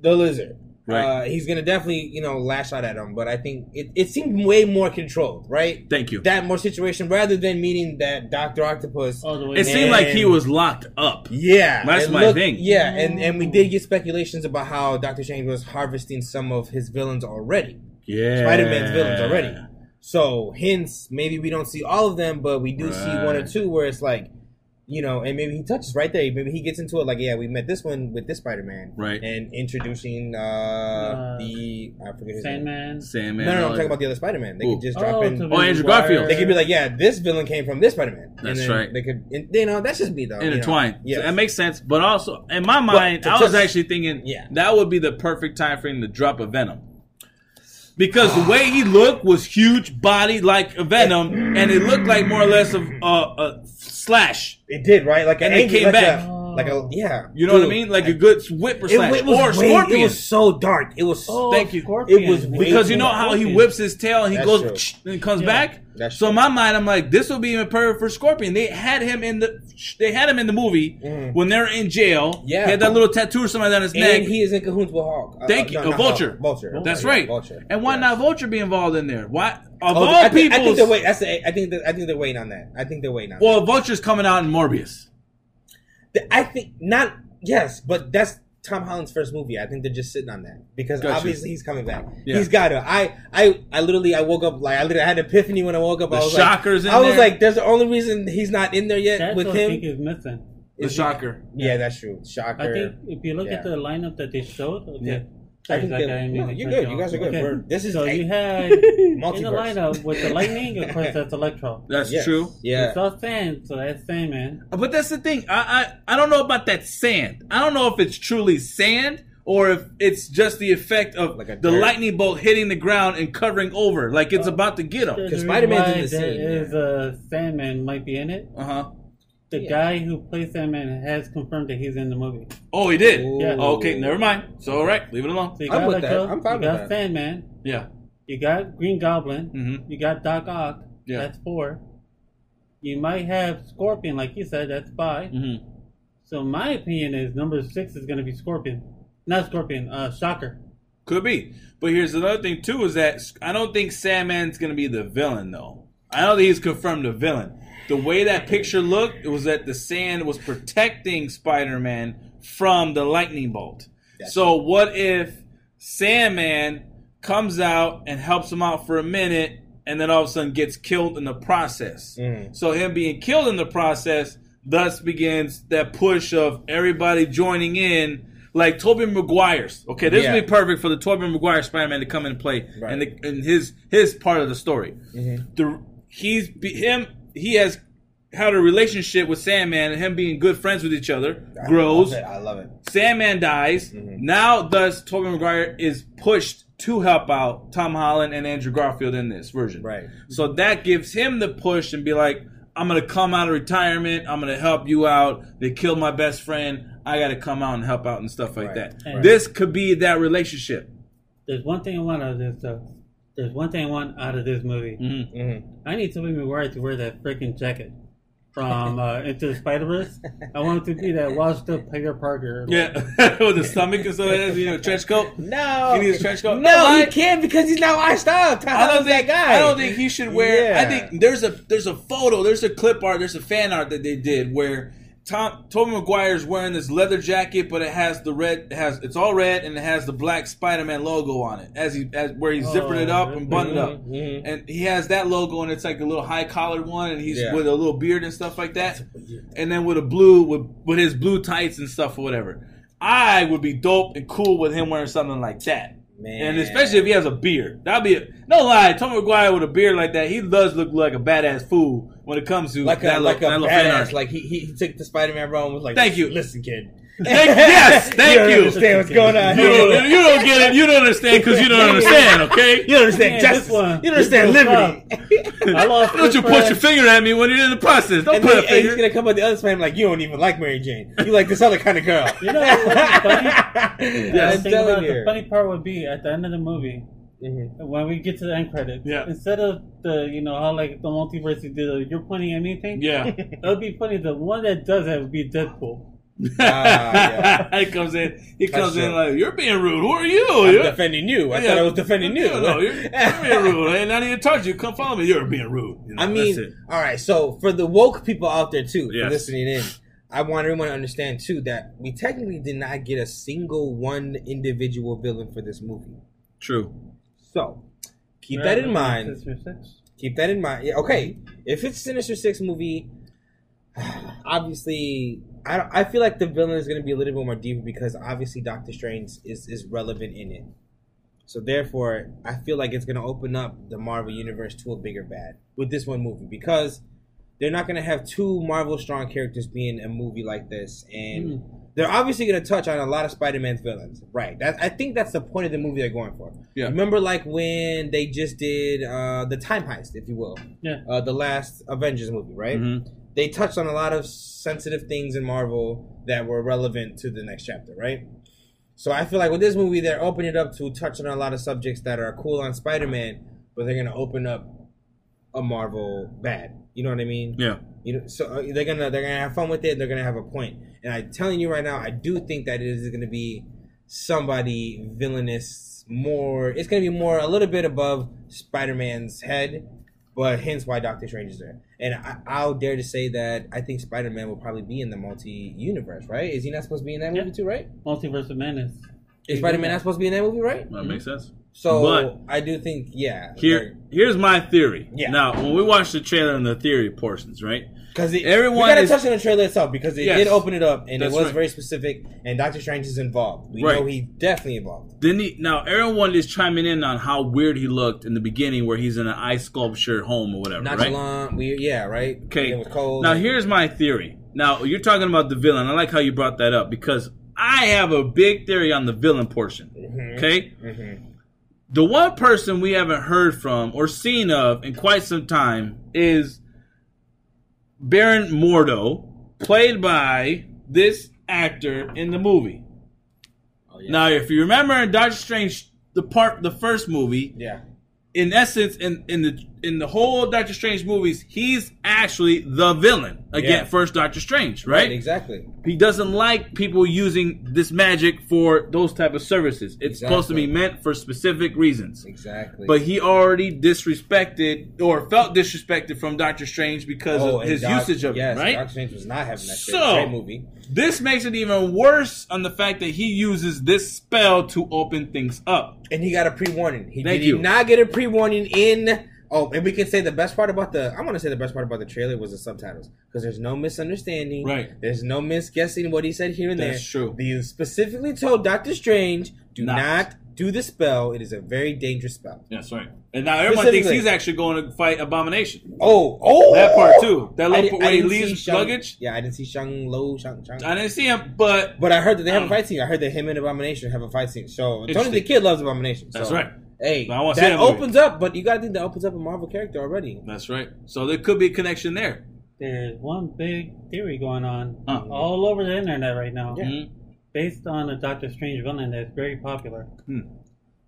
the Lizard. Right. Uh, he's gonna definitely, you know, lash out at him, but I think it, it seemed way more controlled, right? Thank you. That more situation rather than meeting that Doctor Octopus. All the way It down. seemed like he was locked up. Yeah, That's it my thing. Yeah, and and we did get speculations about how Doctor Strange was harvesting some of his villains already, Yeah, Spider Man's villains already. So hence, maybe we don't see all of them, but we do see one or two where it's like, you know, and maybe he touches right there. Maybe he gets into it like, yeah, we met this one with this Spider Man, Right. And introducing uh, Uh, the I forget his name. Sandman. Sandman. No, no, no, I'm talking about the other Spider Man. They Who? could just Oh, drop in. to Oh, Andrew Maguire. Garfield. They could be like, yeah, this villain came from this Spider Man. That's right. They could, and, you know, that's just me though. you know. intertwined. Yeah, That makes sense. But also, in my mind, to I was just- actually thinking Yeah. that would be the perfect time for him to drop a Venom. Because the way he looked was huge body like a Venom, and it looked like more or less of uh, a slash. It did, right? Like an And it angry- came like back. A, like a yeah. You know what I mean? Like a good whip or It, slash. it was or way- scorpion. It was so dark. It was. Oh, Thank you. Scorpion. It was way because you know too how he whips his tail and he That's goes true. and comes Yeah. back. That's so true. in my mind, I'm like, this will be even perfect for Scorpion. They had him in the, they had him in the movie Mhm. when they're in jail. Yeah. he had that little tattoo or something on his neck. and he is in cahoots with Hawk. Uh, Thank no, you. A not Vulture. Hawk. Vulture. That's Yeah, right. Vulture. And why Yes. not Vulture be involved in there? Why of Oh, all I, think, I think they're waiting. I think I think they're waiting on that. I think they're waiting on. That. Well, Vulture's coming out in Morbius. That. I think not. Yes, but that's Tom Holland's first movie. I think they're just sitting on that because Gotcha. obviously he's coming back. Yeah. He's got to. I, I, I literally, I woke up like I literally had an epiphany when I woke up. The I was Shockers in like, I was there. like, there's the only reason he's not in there yet That's with what I him. think is missing. The is- Shocker. Yeah, that's true. Shocker. I think if you look Yeah. at the lineup that they showed, okay. Yeah. I think Sorry, that- I no, you're cut good. You guys are good. Okay. This is so a- you had in the Multiverse. lineup with the lightning, of course, that's Electro. That's Yes. true. Yeah. it's saw Sand, so that's Sandman. But that's the thing. I, I I don't know about that sand. I don't know if it's truly sand or if it's just the effect of Like the lightning bolt hitting the ground and covering over, like it's Uh, about to get him. Because Spider-Man's in the scene, is a Sandman might be in it. Uh huh. The Yeah. guy who plays Sandman has confirmed that he's in the movie. Oh, he did. Ooh. Yeah. Okay, never mind. So all right, leave it alone. So you I'm with that. Electro, I'm fine you with got that. Sandman, Yeah. you got Green Goblin, Mm-hmm. you got Doc Ock. Yeah. That's four. You might have Scorpion, like you said, that's 5 Mm-hmm. So my opinion is number six is going to be Scorpion, not Scorpion. Uh, Shocker. Could be. But here's another thing too: is that I don't think Sandman's gonna be the villain though. I don't think he's confirmed the villain. The way that picture looked, it was that the sand was protecting Spider-Man from the lightning bolt. So what if Sandman comes out and helps him out for a minute, and then all of a sudden gets killed in the process? Mhm. So him being killed in the process thus begins that push of everybody joining in, like Tobey Maguire's. Okay, this Yeah. would be perfect for the Tobey Maguire Spider-Man to come in and play Right. and, the, and his his part of the story. Mhm. The he's be, him he has had a relationship with Sandman and him being good friends with each other I grows. love it. I love it. Sandman dies. Mhm. Now, thus, Tobey Maguire is pushed to help out Tom Holland and Andrew Garfield in this version. Right. So that gives him the push and be like, I'm gonna come out of retirement. I'm gonna help you out. They killed my best friend. I gotta come out and help out and stuff like Right. that. Right. This could be that relationship. There's one thing I want to. of this though. There's one thing I want out of this movie. Mm-hmm. Mhm. I need Tobey Maguire to wear that freaking jacket from uh, Into the Spider Verse. I want him to be that washed up Peter Parker. Yeah, with the stomach and stuff like that. You know, trench coat. No, He needs a trench coat. No, No, he can't because he's not washed up. Tom I don't think that guy. I don't think he should wear. I think there's a there's a photo, there's a clip art, there's a fan art that they did where Tom Tobey Maguire's wearing this leather jacket, but it has the red. It has it's all red and it has the black Spider-Man logo on it as he as where he's zipping it up and buttoned up, Mhm. and he has that logo and it's like a little high collared one, and he's Yeah. with a little beard and stuff like that, and then with a blue with with his blue tights and stuff or whatever. I would be dope and cool with him wearing something like that. Man. And especially if he has a beard. That'd be a, no lie. Tony Maguire with a beard like that, he does look like a badass fool when it comes to like a that like a that badass. Like he, he he took the Spider Man role and was like, Thank you. listen, kid. Thank- yes, thank don't you. understand what's going on. You don't, you don't get it. You don't understand because you don't understand. Okay. You don't understand Yeah, justice. this one- You don't understand liberty. I lost Don't you this put friend. your finger at me when you're in the process. Don't and, put then, a and he's gonna come up the other Spider Man like, you don't even like Mary Jane. You like this other kind of girl. You know what's funny? Yeah, I'm telling about you. the funny part would be at the end of the movie Mhm. when we get to the end credits. Yeah. Instead of the you know how like the multiverse you did, uh, you're pointing at anything. Yeah. It would be funny. The one that does that would be Deadpool. yeah. he comes in. He That's comes in like, "You're being rude. Who are you? I'm You're- defending you. I Yeah. thought I was defending you. No, no, you're, you're being rude. And I need to talk to you. Come follow me. You're being rude. You know, I mean, all right. So for the woke people out there too, Yes. for listening in, I want everyone to understand too that we technically did not get a single one individual villain for this movie. true. So keep that in mind. Sinister Six. Keep that in mind. Yeah, okay, if it's Sinister Six movie, obviously, I don't- I feel like the villain is going to be a little bit more deeper because obviously Doctor Strange is is relevant in it. So therefore, I feel like it's going to open up the Marvel universe to a bigger bad with this one movie because they're not going to have two Marvel strong characters being a movie like this, and they're obviously going to touch on a lot of Spider-Man's villains, right? That I think that's the point of the movie they're going for. Yeah. Remember, like when they just did uh, the time heist, if you will, Yeah. uh, the last Avengers movie, right? Mhm. They touched on a lot of sensitive things in Marvel that were relevant to the next chapter, right? So I feel like with this movie, they're opening it up to touch on a lot of subjects that are cool on Spider-Man, but they're gonna open up a Marvel bad. You know what I mean? Yeah. You know, so uh, they're gonna they're gonna have fun with it. and They're gonna have a point. And I'm telling you right now, I do think that it is gonna be somebody villainous. More, it's gonna be more a little bit above Spider-Man's head, but hence why Doctor Strange is there. And I, I'll dare to say that I think Spider-Man will probably be in the multi-universe, right? Is he not supposed to be in that movie too, right? Multiverse of Madness. Is Spider-Man not supposed to be in that movie, right? That makes sense. So But- I do think, yeah, Here, here's my theory. Yeah. Now, when we watch the trailer and the theory portions, right? because Everyone we gotta is- touch on the trailer itself because it Yes. did open it up and it was right. very specific. And Doctor Strange is involved. We Right. know he's definitely involved. Then he, now everyone is chiming in on how weird he looked in the beginning, where he's in an ice sculpture home or whatever, right? Weird, yeah, right. Okay. it was cold. Now here's my theory. Now you're talking about the villain. I like how you brought that up because I have a big theory on the villain portion. Mhm. Okay, Mhm. The one person we haven't heard from or seen of in quite some time is Baron Mordo, played by this actor in the movie. Oh, yeah. Now, if you remember in Doctor Strange, the part, the first movie, yeah, in essence, in in the in the whole Doctor Strange movies, he's actually the villain again. Yeah. First Doctor Strange, right? exactly. He doesn't like people using this magic for those type of services. It's supposed to be meant for specific reasons. Exactly. But he already disrespected or felt disrespected from Doctor Strange because Oh, of his Doc- usage of yes, it, right? Doctor Strange was not having that So- movie. This makes it even worse on the fact that he uses this spell to open things up. And he got a pre warning. He Thank did you. not get a pre warning in. Oh, and we can say the best part about the. I want to say the best part about the trailer was the subtitles because there's no misunderstanding. Right. There's no misguessing what he said here and That's there. true. You specifically told Doctor Strange, "Do Not. not, do the spell. It is a very dangerous spell." That's right. And now everyone thinks he's actually going to fight Abomination. Oh, oh, That part too. That little part where he leaves Shang- luggage. Yeah, I didn't see Shang Lo, Shang, Shang. I didn't see him, but But I heard that they have Um, a fight scene. I heard that him and Abomination have a fight scene. So Tony the Kid loves Abomination. That's so, right. Hey, I wanna see that that opens up, but you gotta think that opens up a Marvel character already. That's right. So there could be a connection there. There's one big theory going on Huh. all over the internet right now, Yeah. Mhm. based on a Doctor Strange villain that's very popular. Hmm.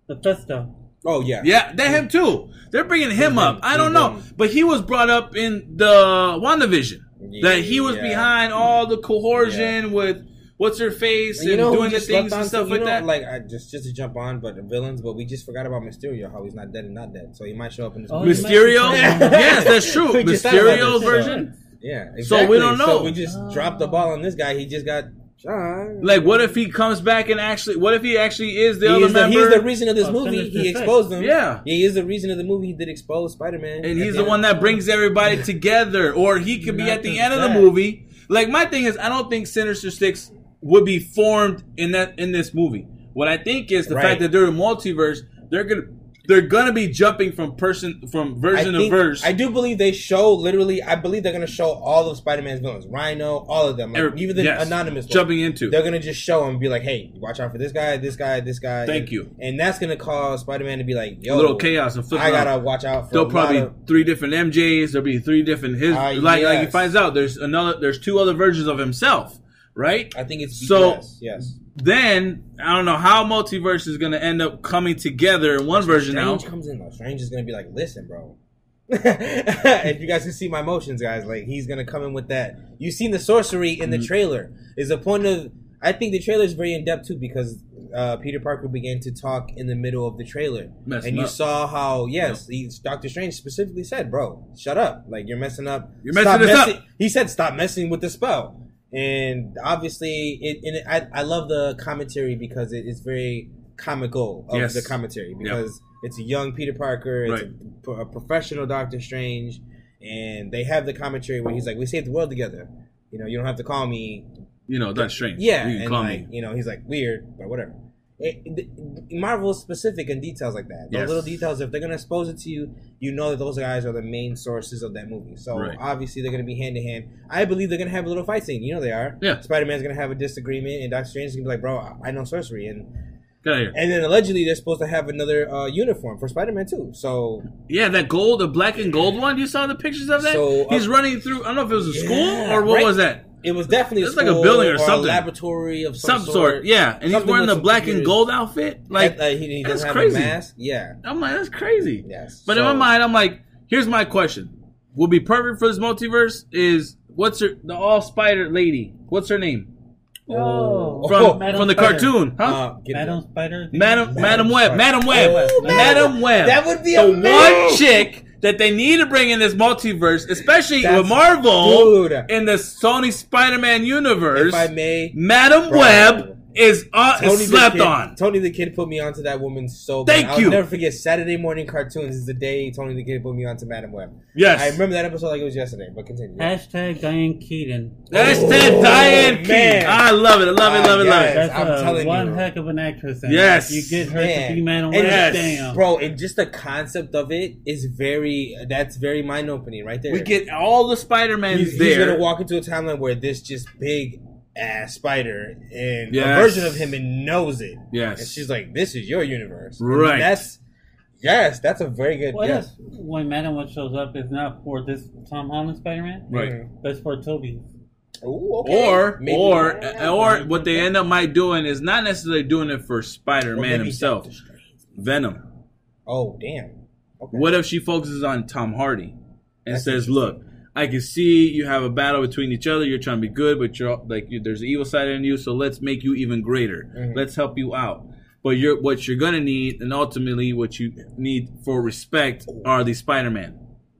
Mephisto. Oh yeah, Yeah, they him too. They're bringing him up. I don't know, Mhm. but he was brought up in the WandaVision. that he was Yeah. behind all the coercion with what's her face and, And you know who doing the just slept things on and stuff too? like know, that. Like I just just to jump on, but villains. But we just forgot about Mysterio. How he's not dead and not dead, so he might show up in this. Oh, movie. Mysterio? yes, that's true. We just thought about Mysterio's so- version. Yeah, So we don't know. So we just dropped the ball on this guy. He just got shot. Like, what if he comes back and actually? What if he actually is the he other is the, member? he is the reason of this Oh, movie. He Six. exposed him. Yeah. he is the reason of the movie. He did expose Spider Man, and he's the one that brings everybody together, or he could be at the just end of the movie. Like my thing is, I don't think Sinister Six would be formed in that in this movie. What I think is the Right. fact that they're a multiverse. They're gonna they're gonna be jumping from person from version to verse. I do believe they show literally. I believe they're gonna show all of Spider Man's villains, Rhino, all of them, like, Every- even the yes. anonymous ones. jumping into. They're gonna just show him, and be like, "Hey, watch out for this guy, this guy, this guy." Thank and, you. And that's gonna cause Spider Man to be like, "Yo, a little chaos and flip. I gotta watch out for." There'll probably of- three different MJs. There'll be three different his Ah, like like he finds out there's another there's two other versions of himself, right? I think it's So- yes. Then I don't know how multiverse is gonna end up coming together in one version Strange now. comes in though. Strange is gonna be like, "Listen, bro." if you guys can see my motions, guys, like he's gonna come in with that. You've seen the sorcery in the Mhm. trailer. Is the point of? I think the trailer is very in depth too because uh, Peter Parker began to talk in the middle of the trailer, Messing and you up. saw how yes, he, Doctor Strange specifically said, "Bro, shut up! Like you're messing up. You're messing this up." He said, "Stop messing with the spell." And obviously, it, and it, I, I love the commentary because it is very comical of Yes. the commentary because it's a young Peter Parker, it's Right. a, a professional Doctor Strange, and they have the commentary where he's like, "We saved the world together." You know, you don't have to call me. You know, that's strange. Yeah, you can and call like, me. you know, he's like weird, but whatever. It, it, Marvel specific in details like that. Those Yes. little details, if they're gonna expose it to you, you know that those guys are the main sources of that movie. So Right. obviously they're gonna be hand to hand. I believe they're gonna have a little fight scene. You know they are. Yeah. Spider Man's gonna have a disagreement, and Doctor Strange is gonna be like, "Bro, I- know sorcery," and Get out of here. and then allegedly they're supposed to have another uh, uniform for Spider Man too. So Yeah, that gold, the black and gold one. You saw the pictures of that? So, uh, He's running through. I don't know if it was a school or what right. was that? It was definitely It's like a building or a something. laboratory of some, Some sort. Yeah, and he's wearing with the some black and gold outfit. Like, Like he, he that's doesn't have crazy. a mask. Yeah. I'm like, that's crazy. Yes. But in my mind, I'm like, here's my question: Will be perfect for this multiverse is what's her the all spider lady? What's her name Oh, from Madam from the Spider. cartoon? Huh? Uh, Madam. Spider. Madam Madam Madam Web. Spider. Madam Web. Oh, Madam Web. That would be the amazing. one chick that they need to bring in this multiverse, especially That's- with Marvel dude. in the Sony Spider-Man universe. If I may, Madam Web is uh, Tony is slept the kid, on. Tony the Kid put me onto that woman so bad. Thank I'll you. never forget Saturday morning cartoons is the day Tony the Kid put me onto Madam Web. Yes, I remember that episode like it was yesterday, but continue. Hashtag Diane Keaton. Hashtag Oh, Diane Keaton. man. I love it. I love it. Love it. Love yes. it. That's I'm a telling one you. heck of an actress. And Yes. you get her Man. to be Madam And Web. yes. Damn, Bro, and just the concept of it is very that's very mind opening right there. We get all the Spider Mans he's, he's gonna walk into a timeline where this just big ass spider and Yes. a version of him and knows it. Yes. And she's like, This is your universe. And Right. that's yes, that's a very good What yes. when Madam Web shows up is not for this Tom Holland Spider-Man, Right. Mhm. but it's for Tobey? Ooh, okay. Or Maybe- or or what they end up might doing is not necessarily doing it for Spider Man maybe himself. Venom. Oh damn. Okay. What if she focuses on Tom Hardy and That's says, "Look, I can see you have a battle between each other. You're trying to be good, but you're like you, there's an evil side in you. So let's make you even greater. Mhm. Let's help you out." But you're what you're gonna need, and ultimately what you need for respect are the Spider-Man.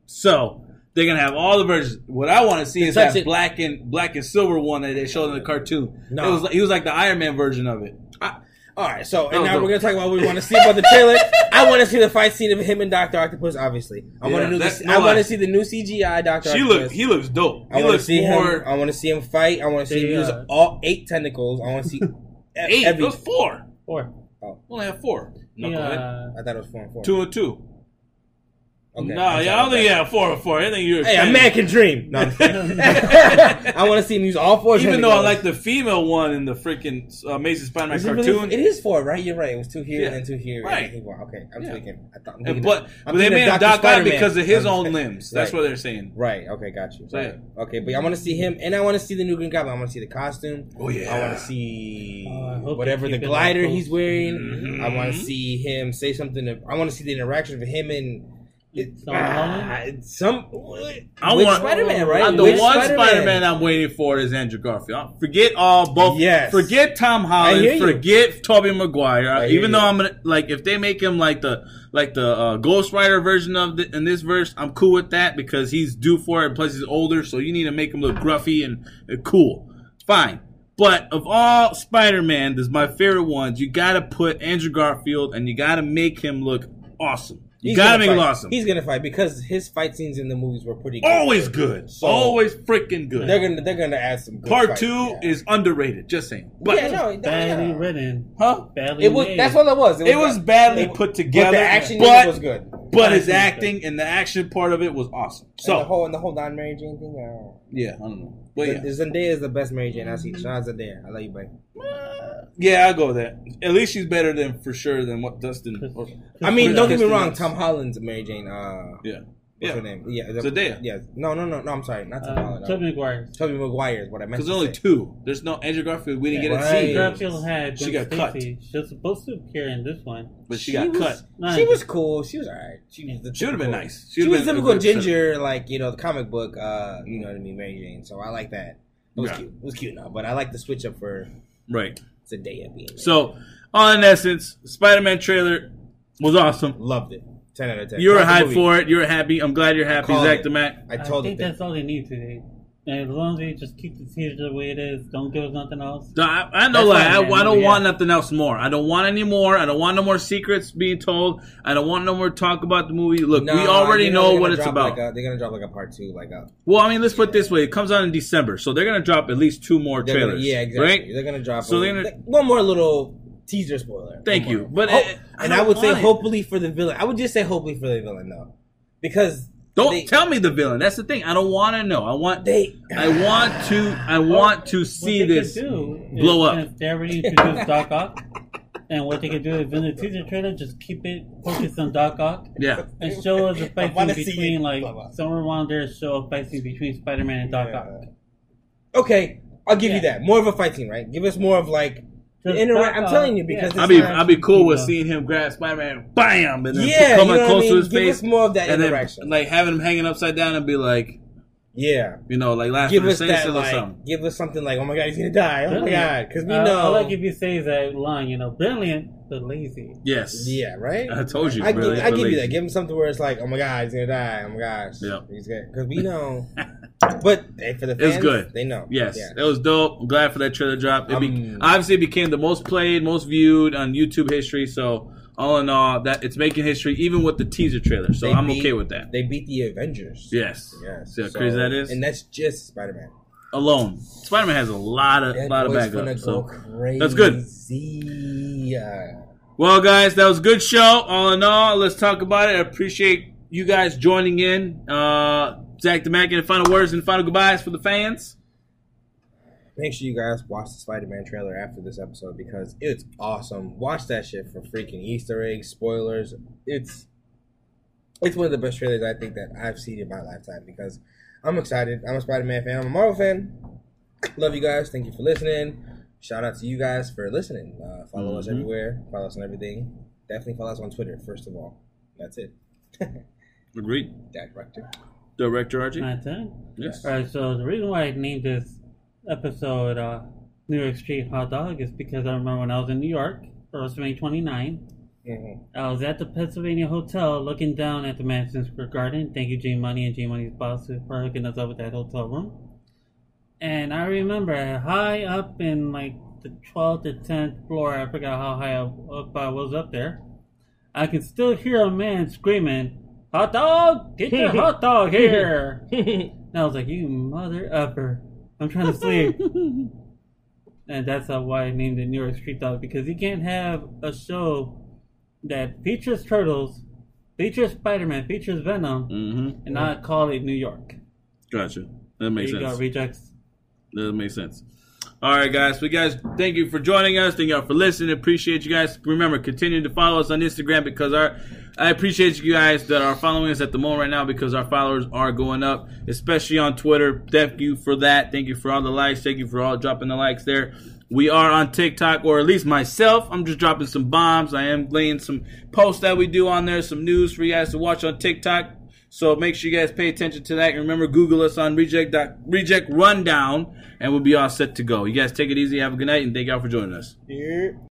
So they're gonna have all the versions. What I want to see is that black and black and silver one that they showed in the cartoon. No. It was he was like the Iron Man version of it. I- all right, so and Oh, now no. we're gonna talk about what we want to see about the trailer. I want to see the fight scene of him and Doctor Octopus. Obviously, I want to know. This, no I want to see the new CGI Doctor. She Octopus. look he looks dope. I want to see more him. I want to see him fight. I want to see him use uh, all eight tentacles. I want to see eight. every. It was four. Or Only have four. yeah, Knucklehead. I thought it was four and four. Two and two. Okay, no, I'm yeah, I don't think about yeah, four and four. I think you're. Hey, a man can dream. No, I'm kidding. I want to see him use all four. Even though I like the female one in the freaking uh, Amazing Spider-Man Is it really- cartoon, it is four, right? You're right. It was two here Yeah. and then two here. Right. And then two- okay, I'm Yeah. thinking. I thought, I'm thinking but, of- I'm they thinking made of him Dr. Doc Spider-Man. because of his own limbs. That's Right. what they're saying. Right. Okay. Got you. So, yeah. Okay, but I want to see him, and I want to see the new Green Goblin. I want to see the costume. Oh yeah. I want to see I hope whatever the glider he's wearing. Mhm. I want to see him say something. I want to see the interaction of him and It- Tom Holland? ah, some I which want- Spider-Man, right? Uh, the Which one Spider-Man? Spider-Man I'm waiting for is Andrew Garfield. Forget all both. Yes. Forget Tom I Holland. Forget Tobey Maguire. I hear Even you. though I'm gonna like, if they make him like the like the uh, Ghost Rider version of the, in this verse, I'm cool with that because he's due for it. Plus, he's older, so you need to make him look gruffy and, and cool. Fine. But of all Spider-Man, this is my favorite ones. You gotta put Andrew Garfield, and you gotta make him look awesome. You He's gotta gonna make him fight. awesome. He's gonna fight because his fight scenes in the movies were pretty good. always good. So- always freaking good. They're gonna they're gonna add some. Good Part fights, two yeah. is underrated. Just saying. But yeah, no, no, Badly yeah. written. huh? Badly It was made. that's what it was. It was badly it- put together. But the action but, was good. But his acting and the action part of it was awesome. So and the whole and the whole non Mary Jane thing. Uh, yeah, I don't know. But yeah, Zendaya is the best Mary Jane I see. seen. Shout out Zendaya. I love you, buddy. yeah, I'll go with that. At least she's better than for sure than what Dustin. Or, I mean, don't get me wrong. Dunst. Tom Holland's Mary Jane. Uh, Yeah, what's yeah. her name? Yeah, the- Zendaya. Yeah, no, no, no, no. I'm sorry, not Tom Uh, Holland. Tobey Uh, Maguire. Tobey Maguire is what I meant. Because there's only say. two. There's no Andrew Garfield. We didn't Yeah, get right. to see, Garfield had She Gwen got cut. She was supposed to appear in this one. but she, She got was- cut. No, She was cool. She was alright. She was the She would have been nice. She, would've was been typical good ginger, like you know, the comic book. Uh, you know what I mean, Mary Jane. So I like that. It was Yeah. cute. It was cute now, but I like the switch up for center. Right. Zendaya being. there. So, on essence, Spider-Man trailer was awesome. loved it. Ten out of ten. You were Love the hyped for it. You were happy. I'm glad you're happy, called Zach it. the Mac. I I told think that's all they need today. And as long as they just keep the teaser the way it is, don't give us nothing else. No, I, I know, like, I. I don't Yeah. want nothing else more. I don't want any more. I don't want no more secrets being told. I don't want no more talk about the movie. Look, No, we already you know what it's about. Like a, they're gonna drop like a part two, like a. well, I mean, let's put it this way: it comes out in December, so they're gonna drop at least two more they're gonna- trailers. yeah, exactly. Right? They're gonna drop. So a, they're gonna- one more little teaser spoiler. Thank One you. more. But Oh, it- and I don't would say it. hopefully for the villain. I would just say hopefully for the villain though, because Don't they, tell me the villain. That's the thing. I don't want to know. I want. they. I want to. I want to see this do blow is, up. since They already introduced Doc Ock. And what they could do is in the teaser trailer, just keep it focused on Doc Ock Yeah. and show us a fight scene between like Blah, blah. somewhere around there. Show a fight scene between Spider Man and Doc Ock. Okay, I'll give you that. More of a fight scene, right? Give us more of like the Just interact. I'm telling you yeah. because I'll it's be. I'll be cool with seeing him grab Spider-Man, bam, and then Yeah, coming you know what I close mean? to his Give face, us more of that and then interaction. like having him hanging upside down and be like, yeah. you know, like last Give us that or like, something. give us something like, oh my god, he's gonna die. Oh my god, because we Uh, know. I like if you say that line, you know, brilliant but lazy. Yes. Yeah, right. I told you. I give, I give you that. Give him something where it's like, oh my god, he's gonna die. Oh my gosh, Yeah. he's good because we know. but hey, for the It was good. They know. Yes, Yeah. it was dope. I'm glad for that trailer drop. It be, Um, obviously it became the most played, most viewed on YouTube history. So all in all, that it's making history even with the teaser trailer. So I'm beat- okay with that. They beat the Avengers. Yes. Yes. See how crazy that is? And that's just Spider Man. Alone, Spider Man has a lot of That lot of backup. So crazy. that's good. Yeah. Well, guys, that was a good show. All in all, let's talk about it. I appreciate you guys joining in. Uh, Zach the Mac, any final words and final goodbyes for the fans? Make sure you guys watch the Spider Man trailer after this episode because it's awesome. Watch that shit for freaking Easter eggs, spoilers. It's it's one of the best trailers I think that I've seen in my lifetime because I'm excited. I'm a Spider Man fan. I'm a Marvel fan. Love you guys. Thank you for listening. Shout out to you guys for listening. Uh, follow us Mhm. everywhere. Follow us on everything. Definitely follow us on Twitter, first of all. That's it. Agreed. Dak Rector. Director Archie? My turn. Yes. All right. So the reason why I named this episode uh, "New York Street Hot Dog" is because I remember when I was in New York for WrestleMania 29. Mm-hmm. I was at the Pennsylvania Hotel looking down at the Madison Square Garden. Thank you, J Money and J Money's boss for hooking us up with that hotel room. And I remember high up in like the 12th or 10th floor, I forgot how high up I was up there. I can still hear a man screaming, Hot dog! Get your hot dog here! And I was like, You mother effer. I'm trying to sleep. and that's why I named it New York Street Dog because you can't have a show that features turtles, features Spider Man, features Venom, Mm-hmm. and not call it New York. Gotcha. That makes you sense. go, rejects. That makes sense. All right, guys. So, guys, thank you for joining us. Thank you all for listening. Appreciate you guys. Remember, continue to follow us on Instagram because our I appreciate you guys that are following us at the moment right now because our followers are going up, especially on Twitter. Thank you for that. Thank you for all the likes. Thank you for all dropping the likes there. We are on TikTok, or at least myself. I'm just dropping some bombs. I am laying some posts that we do on there, some news for you guys to watch on TikTok. So make sure you guys pay attention to that. And remember, Google us on Reject Reject Rundown, and we'll be all set to go. You guys take it easy. Have a good night, and thank y'all for joining us. Yeah.